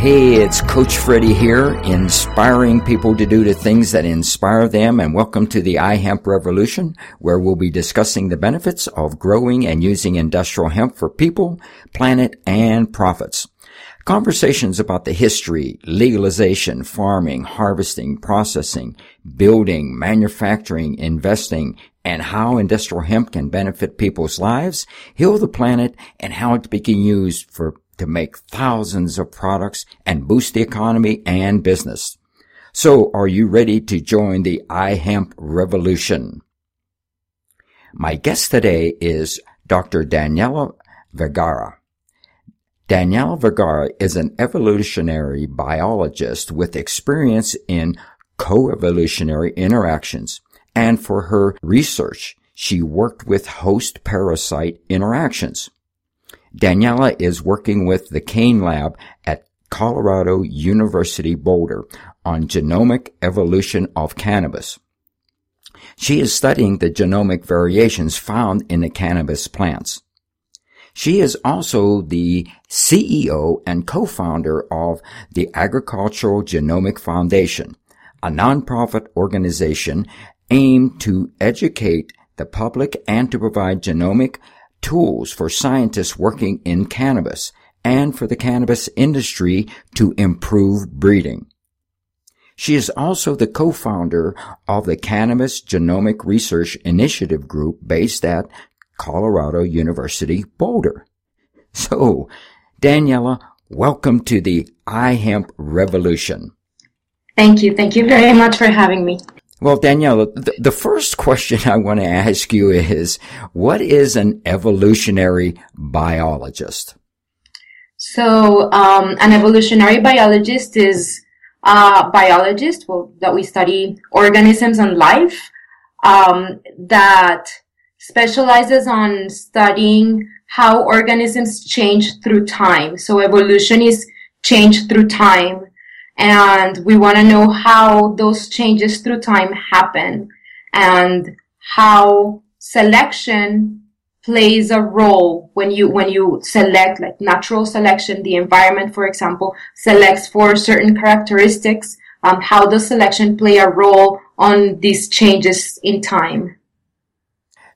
Hey, it's Coach Freddie here, inspiring people to do the things that inspire them. And welcome to the iHemp Revolution, where we'll be discussing the benefits of growing and using industrial hemp for people, planet, and profits. Conversations about the history, legalization, farming, harvesting, processing, building, manufacturing, investing, and how industrial hemp can benefit people's lives, heal the planet, and how it can be used for to make thousands of products and boost the economy and business. So are you ready to join the iHemp revolution? My guest today is Dr. Daniela Vergara. Daniela Vergara is an evolutionary biologist with experience in coevolutionary interactions. And for her research, she worked with host parasite interactions. Daniela is working with the Kane Lab at Colorado University Boulder on genomic evolution of cannabis. She is studying the genomic variations found in the cannabis plants. She is also the CEO and co-founder of the Agricultural Genomic Foundation, a nonprofit organization aimed to educate the public and to provide genomic tools for scientists working in cannabis and for the cannabis industry to improve breeding. She is also the co-founder of the Cannabis Genomic Research Initiative Group based at Colorado University Boulder. So, Daniela, welcome to the iHemp revolution. Thank you. Thank you very much for having me. Well, Daniela, the, the first question I want to ask you is, what is an evolutionary biologist? So, um, an evolutionary biologist is a biologist well, that we study organisms and life um, that specializes on studying how organisms change through time. So, evolution is change through time and we want to know how those changes through time happen and how selection plays a role when you when you select like natural selection. The environment for example selects for certain characteristics. Um, how does selection play a role on these changes in time?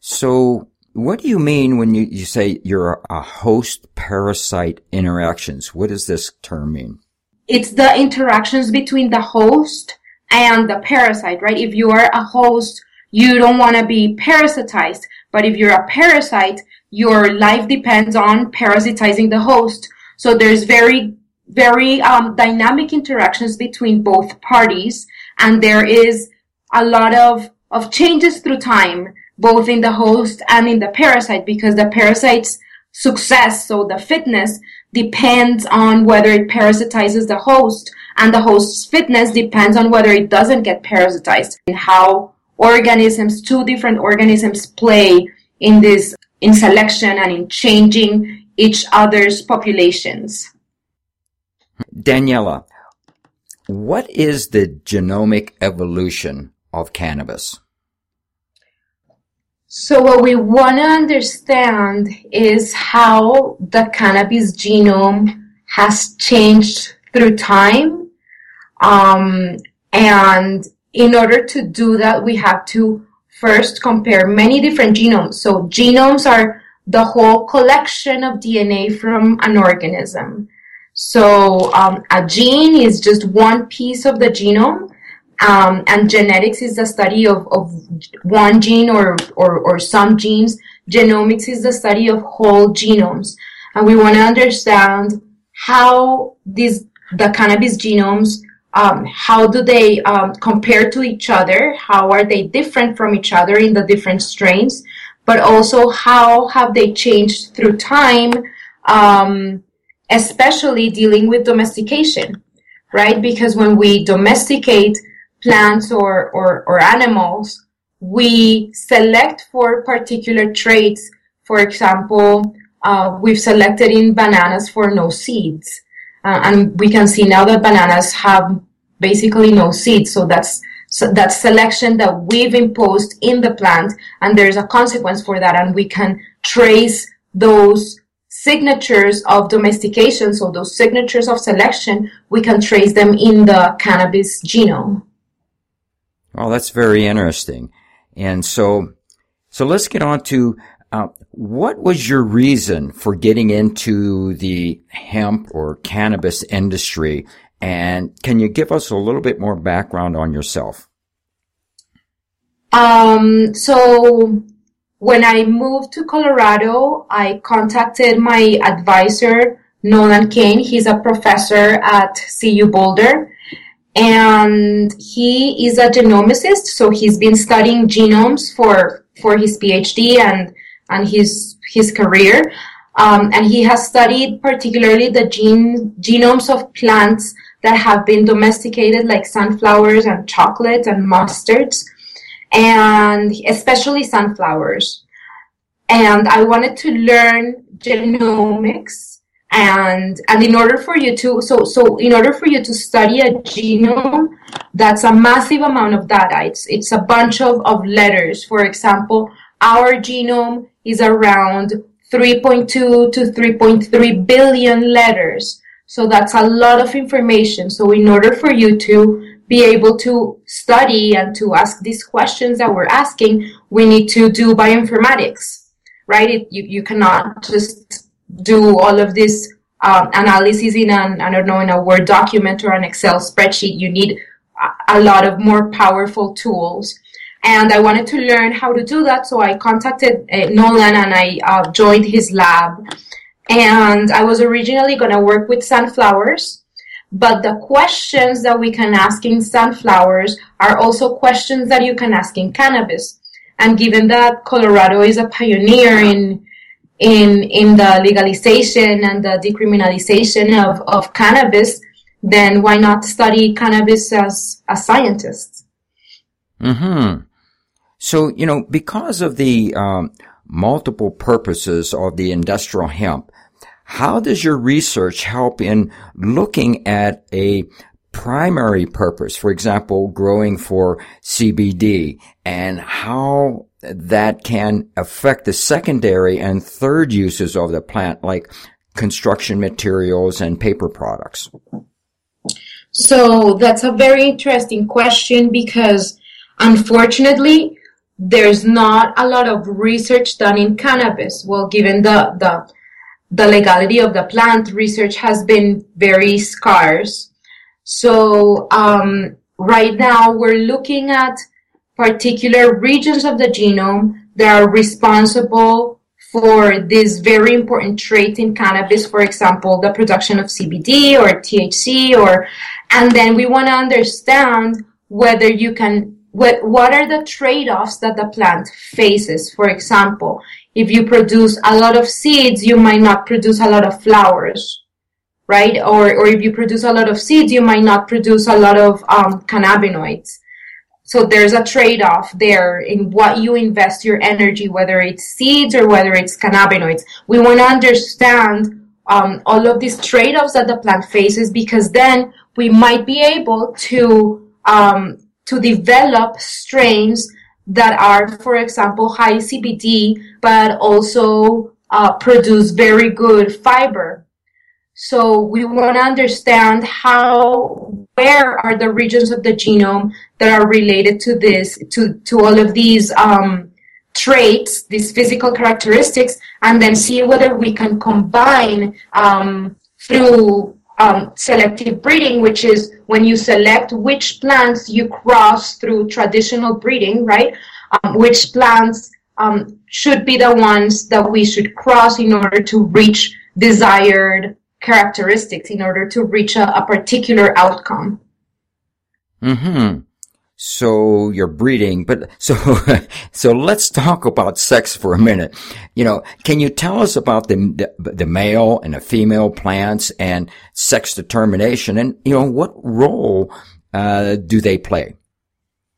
So what do you mean when you, you say you're a host parasite interactions? What does this term mean it's the interactions between the host and the parasite, right? If you are a host, you don't want to be parasitized. But if you're a parasite, your life depends on parasitizing the host. So there's very, very um, dynamic interactions between both parties. And there is a lot of, of changes through time, both in the host and in the parasite, because the parasite's success, so the fitness, depends on whether it parasitizes the host and the host's fitness depends on whether it doesn't get parasitized and how organisms, two different organisms play in this, in selection and in changing each other's populations. Daniela, what is the genomic evolution of cannabis? So what we want to understand is how the cannabis genome has changed through time. Um, and in order to do that, we have to first compare many different genomes. So genomes are the whole collection of DNA from an organism. So um, a gene is just one piece of the genome um, and genetics is the study of, of one gene or, or, or some genes. Genomics is the study of whole genomes. And we want to understand how these, the cannabis genomes, um, how do they um, compare to each other? How are they different from each other in the different strains? But also how have they changed through time, um, especially dealing with domestication, right? Because when we domesticate plants or, or, or animals, we select for particular traits. For example, uh, we've selected in bananas for no seeds. Uh, and we can see now that bananas have basically no seeds. So that's, so that's selection that we've imposed in the plant. And there's a consequence for that. And we can trace those signatures of domestication, so those signatures of selection, we can trace them in the cannabis genome. Oh, that's very interesting. And so, so let's get on to uh, what was your reason for getting into the hemp or cannabis industry? And can you give us a little bit more background on yourself? Um, so when I moved to Colorado, I contacted my advisor, Nolan Kane. He's a professor at CU Boulder and he is a genomicist. So he's been studying genomes for, for his PhD and, and his, his career. Um, and he has studied particularly the gene, genomes of plants that have been domesticated like sunflowers and chocolates and mustards and especially sunflowers. And I wanted to learn genomics and and in order for you to so so in order for you to study a genome that's a massive amount of data. It's it's a bunch of, of letters. For example our genome is around 3.2 to 3.3 billion letters. So that's a lot of information. So in order for you to be able to study and to ask these questions that we're asking, we need to do bioinformatics, right? It, you, you cannot just do all of this um, analysis in an, I don't know, in a Word document or an Excel spreadsheet. You need a, lot of more powerful tools. And I wanted to learn how to do that. So I contacted uh, Nolan and I uh, joined his lab. And I was originally going to work with sunflowers but the questions that we can ask in sunflowers are also questions that you can ask in cannabis. And given that Colorado is a pioneer in in in the legalization and the decriminalization of, of cannabis, then why not study cannabis as a scientist? Hmm. So you know, because of the um, multiple purposes of the industrial hemp, how does your research help in looking at a primary purpose, for example, growing for CBD and how that can affect the secondary and third uses of the plant, like construction materials and paper products? So that's a very interesting question because unfortunately, there's not a lot of research done in cannabis. Well, given the, the the legality of the plant research has been very scarce. So um, right now we're looking at particular regions of the genome that are responsible for this very important trait in cannabis, for example, the production of CBD or THC or, and then we want to understand whether you can, what, what are the trade-offs that the plant faces? For example, if you produce a lot of seeds, you might not produce a lot of flowers, right? Or, or if you produce a lot of seeds, you might not produce a lot of um, cannabinoids. So there's a trade-off there in what you invest your energy, whether it's seeds or whether it's cannabinoids. We want to understand um, all of these trade-offs that the plant faces because then we might be able to um, to develop strains that are, for example, high CBD, but also uh, produce very good fiber. So we want to understand how, where are the regions of the genome that are related to this, to, to all of these, um, traits, these physical characteristics, and then see whether we can combine, um, through um, selective breeding, which is when you select which plants you cross through traditional breeding, right? Um, which plants um, should be the ones that we should cross in order to reach desired characteristics, in order to reach a, a particular outcome. Hmm. So you're breeding, but so so let's talk about sex for a minute. You know, can you tell us about the the, the male and the female plants and sex determination, and you know what role uh, do they play?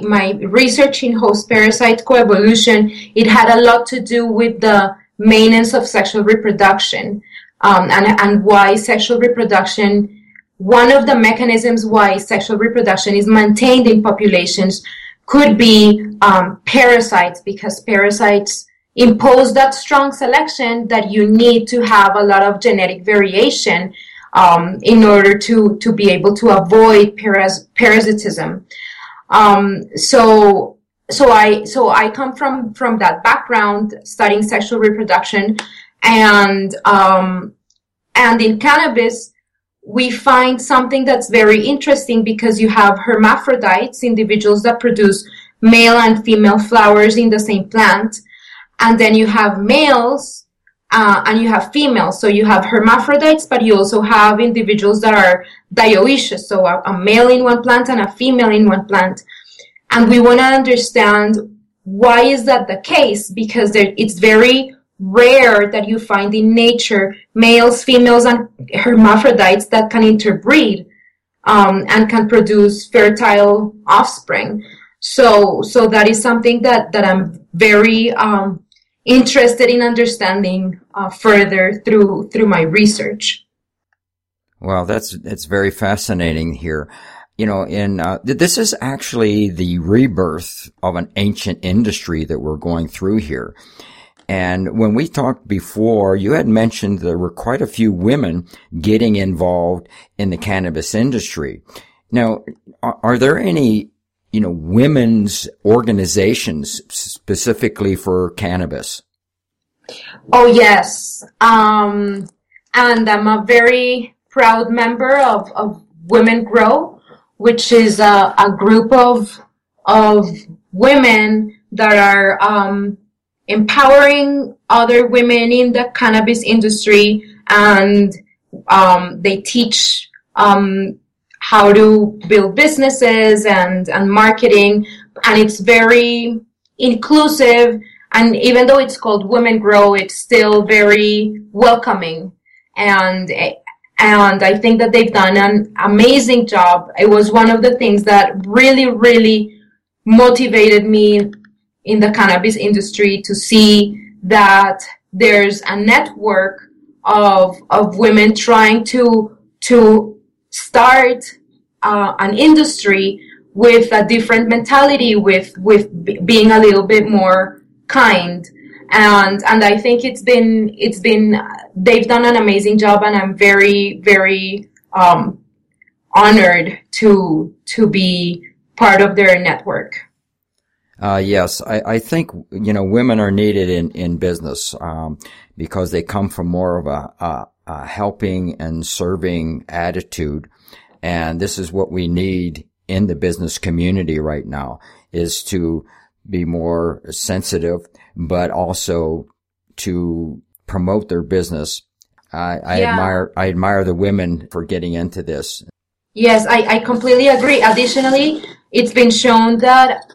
My research in host parasite coevolution it had a lot to do with the maintenance of sexual reproduction um, and and why sexual reproduction one of the mechanisms why sexual reproduction is maintained in populations could be um, parasites because parasites impose that strong selection that you need to have a lot of genetic variation um, in order to to be able to avoid paras- parasitism. Um, so so I so I come from from that background studying sexual reproduction and um, and in cannabis we find something that's very interesting because you have hermaphrodites individuals that produce male and female flowers in the same plant and then you have males uh, and you have females. So you have hermaphrodites, but you also have individuals that are dioecious, so a, a male in one plant and a female in one plant. And we want to understand why is that the case? Because there, it's very rare that you find in nature males, females, and hermaphrodites that can interbreed um, and can produce fertile offspring. So, so that is something that that I'm very um, interested in understanding uh, further through through my research. Well, that's it's very fascinating here. You know, in uh, this is actually the rebirth of an ancient industry that we're going through here. And when we talked before, you had mentioned there were quite a few women getting involved in the cannabis industry. Now, are, are there any you know, women's organizations specifically for cannabis? Oh, yes. Um, and I'm a very proud member of, of Women Grow, which is a, a group of, of women that are, um, empowering other women in the cannabis industry and, um, they teach, um, how to build businesses and, and marketing. And it's very inclusive. And even though it's called Women Grow, it's still very welcoming. And, and I think that they've done an amazing job. It was one of the things that really, really motivated me in the cannabis industry to see that there's a network of, of women trying to, to start uh, an industry with a different mentality, with with b- being a little bit more kind, and and I think it's been it's been they've done an amazing job, and I'm very very um, honored to to be part of their network. Uh, yes, I, I, think you know women are needed in in business um, because they come from more of a, a, a helping and serving attitude and this is what we need in the business community right now is to be more sensitive, but also to promote their business. I, I yeah. admire, I admire the women for getting into this. Yes, I, I completely agree. Additionally, it's been shown that,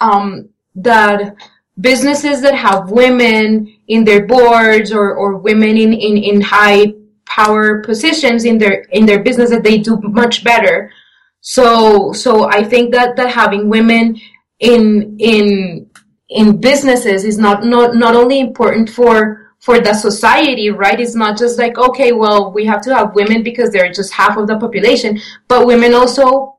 um, that businesses that have women in their boards or, or women in, in, in high power positions in their in their business that they do much better. So so I think that that having women in in in businesses is not not not only important for for the society, right? It's not just like, okay, well, we have to have women because they're just half of the population, but women also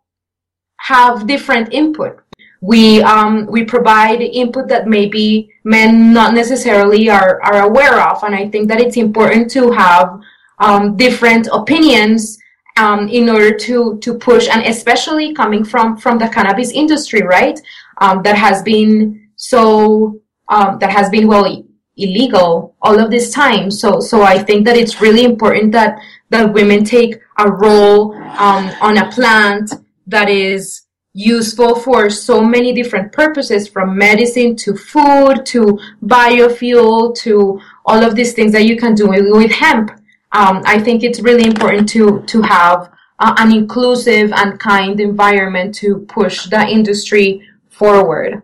have different input. We, um, we provide input that maybe men not necessarily are, are aware of. And I think that it's important to have um, different opinions um, in order to to push, and especially coming from from the cannabis industry, right? Um, that has been so um, that has been well illegal all of this time. So so I think that it's really important that that women take a role um, on a plant that is useful for so many different purposes from medicine to food to biofuel to all of these things that you can do with hemp um, I think it's really important to to have uh, an inclusive and kind environment to push the industry forward.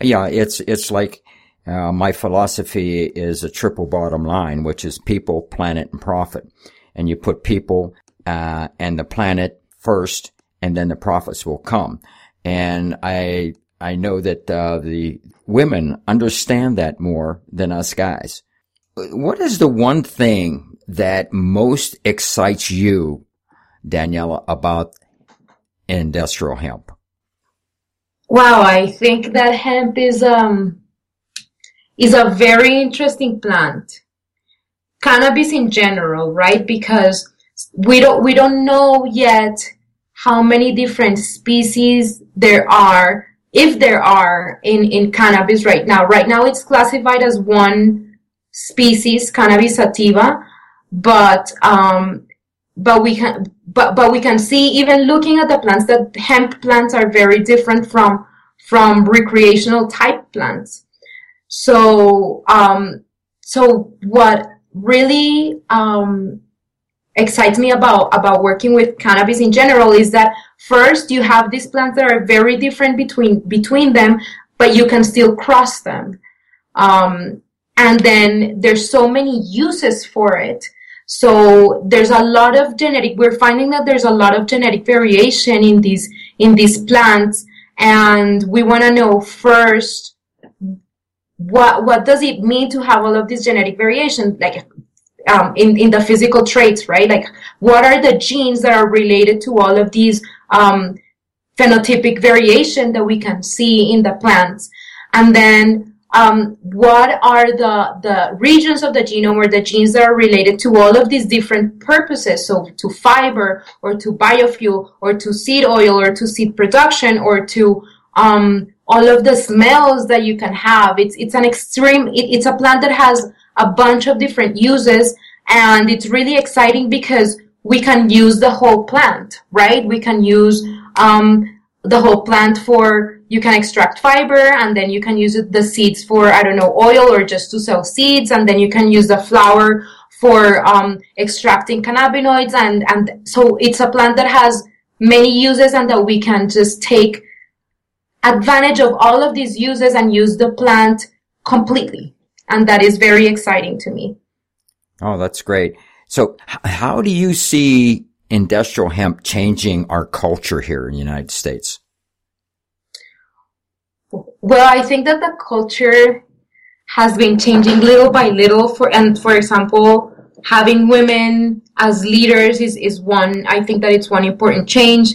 Yeah, it's it's like uh, my philosophy is a triple bottom line, which is people, planet, and profit. And you put people uh, and the planet first, and then the profits will come. And I I know that uh, the women understand that more than us guys. What is the one thing that most excites you, Daniela, about industrial hemp? Wow, I think that hemp is um is a very interesting plant. Cannabis in general, right? Because we don't, we don't know yet how many different species there are, if there are in, in cannabis right now. Right now it's classified as one species, cannabis sativa, but, um, but we can, but, but we can see even looking at the plants that hemp plants are very different from, from recreational type plants. So, um, so what really, um, excites me about about working with cannabis in general is that first you have these plants that are very different between between them but you can still cross them. Um, and then there's so many uses for it. So there's a lot of genetic we're finding that there's a lot of genetic variation in these in these plants. And we want to know first what what does it mean to have all of this genetic variation like um, in, in the physical traits, right? Like, what are the genes that are related to all of these um, phenotypic variation that we can see in the plants? And then, um, what are the, the regions of the genome or the genes that are related to all of these different purposes? So to fiber or to biofuel or to seed oil or to seed production or to, um, all of the smells that you can have. It's, it's an extreme, it, it's a plant that has a bunch of different uses and it's really exciting because we can use the whole plant, right? We can use um, the whole plant for you can extract fiber and then you can use the seeds for I don't know oil or just to sell seeds and then you can use the flower for um, extracting cannabinoids and and so it's a plant that has many uses and that we can just take advantage of all of these uses and use the plant completely and that is very exciting to me. Oh, that's great. So how do you see industrial hemp changing our culture here in the United States? Well, I think that the culture has been changing little by little for, and for example, having women as leaders is, is one, I think that it's one important change.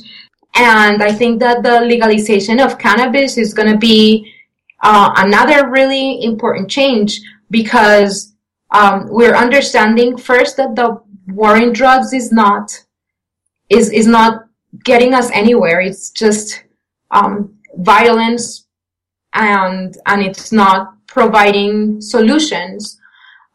And I think that the legalization of cannabis is going to be uh, another really important change because um, we're understanding first that the war in drugs is not is is not getting us anywhere. It's just um, violence, and and it's not providing solutions.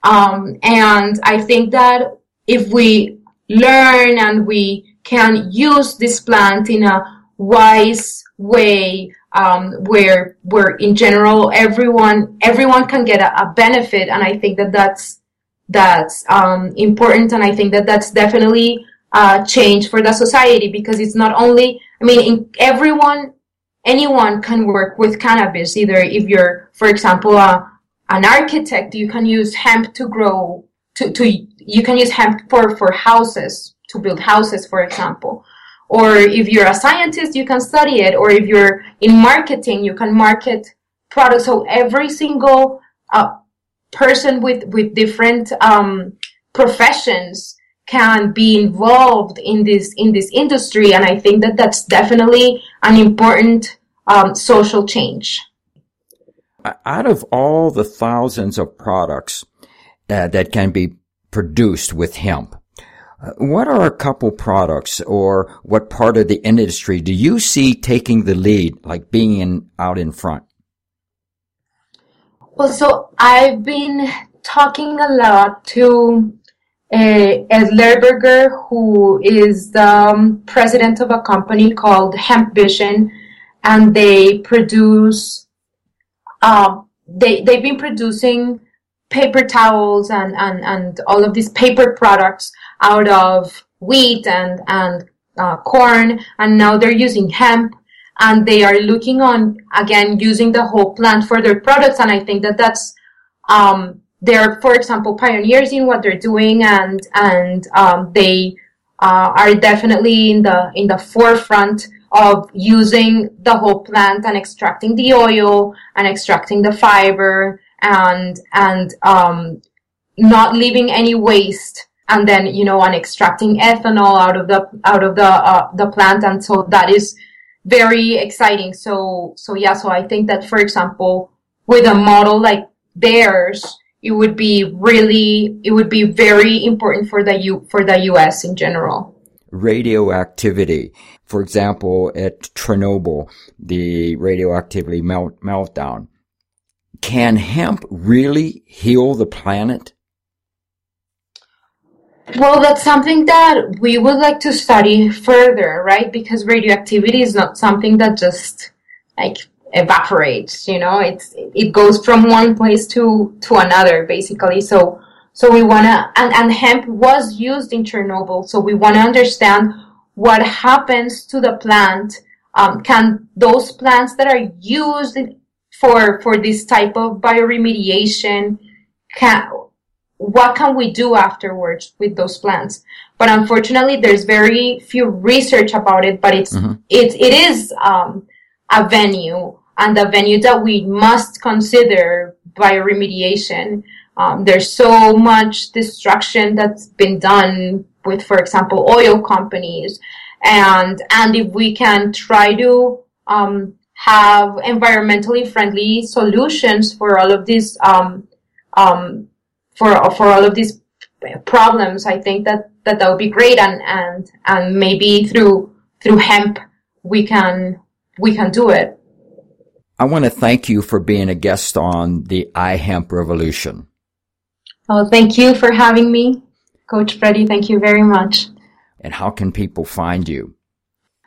Um, and I think that if we learn and we can use this plant in a wise way um, where where in general everyone everyone can get a, a benefit, and I think that that's that's um, important, and I think that that's definitely a change for the society because it's not only I mean in everyone anyone can work with cannabis. Either if you're for example a, an architect you can use hemp to grow to, to you can use hemp for for houses to build houses for example or if you're a scientist, you can study it. Or if you're in marketing, you can market products. So every single uh, person with with different um, professions can be involved in this in this industry, and I think that that's definitely an important um, social change. Out of all the thousands of products uh, that can be produced with hemp, what are a couple products or what part of the industry do you see taking the lead, like being in, out in front? Well, so I've been talking a lot to uh, Ed Lehrburger, who is the um, president of a company called Hemp Vision, and they produce, uh, they, they've been producing paper towels and, and, and all of these paper products out of wheat and, and uh, corn, and now they're using hemp, and they are looking on, again, using the whole plant for their products, and I think that that's, um, they're, for example, pioneers in what they're doing, and, and, um, they, uh, are definitely in the, in the forefront of using the whole plant and extracting the oil and extracting the fiber and, and, um, not leaving any waste and then you know on extracting ethanol out of the out of the uh, the plant and so that is very exciting so so yeah so i think that for example with a model like theirs, it would be really, it would be very important for the U, for the U.S. in general. Radioactivity. For example, at Chernobyl, the radioactivity melt, meltdown. Can hemp really heal the planet? Well, that's something that we would like to study further, right? Because radioactivity is not something that just like evaporates, you know, it's, it goes from one place to, to another, basically. So, so we want to, and, and hemp was used in Chernobyl. So we want to understand what happens to the plant. Um, can those plants that are used for, for this type of bioremediation, can, what can we do afterwards with those plants? But unfortunately, there's very few research about it, but it's, mm-hmm. it, it is, um, a venue and a venue that we must consider bioremediation. Um, there's so much destruction that's been done with, for example, oil companies. And, and if we can try to, um, have environmentally friendly solutions for all of these, um, um, for for all of these problems, I think that that, that would be great, and and and maybe through through hemp we can we can do it. I want to thank you for being a guest on the iHemp Revolution. Oh, thank you for having me, Coach Freddie. Thank you very much. And how can people find you?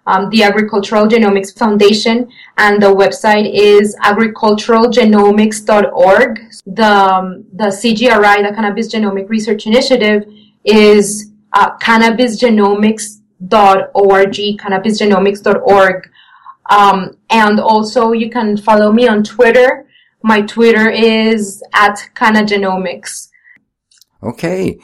Um, the Agricultural Genomics Foundation, and the website is agriculturalgenomics.org. The, um, the CGRI, the Cannabis Genomic Research Initiative, is uh, cannabisgenomics.org, cannabisgenomics.org. Um, and also you can follow me on Twitter. My Twitter is at Cannagenomics. Okay.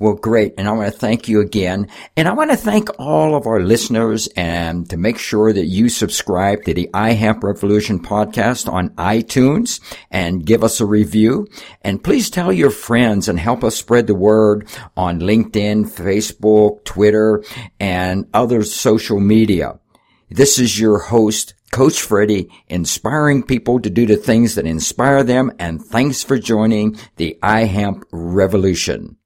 Well, great. And I want to thank you again. And I want to thank all of our listeners and to make sure that you subscribe to the iHemp Revolution podcast on iTunes and give us a review. And please tell your friends and help us spread the word on LinkedIn, Facebook, Twitter, and other social media. This is your host, Coach Freddie, inspiring people to do the things that inspire them. And thanks for joining the iHemp Revolution.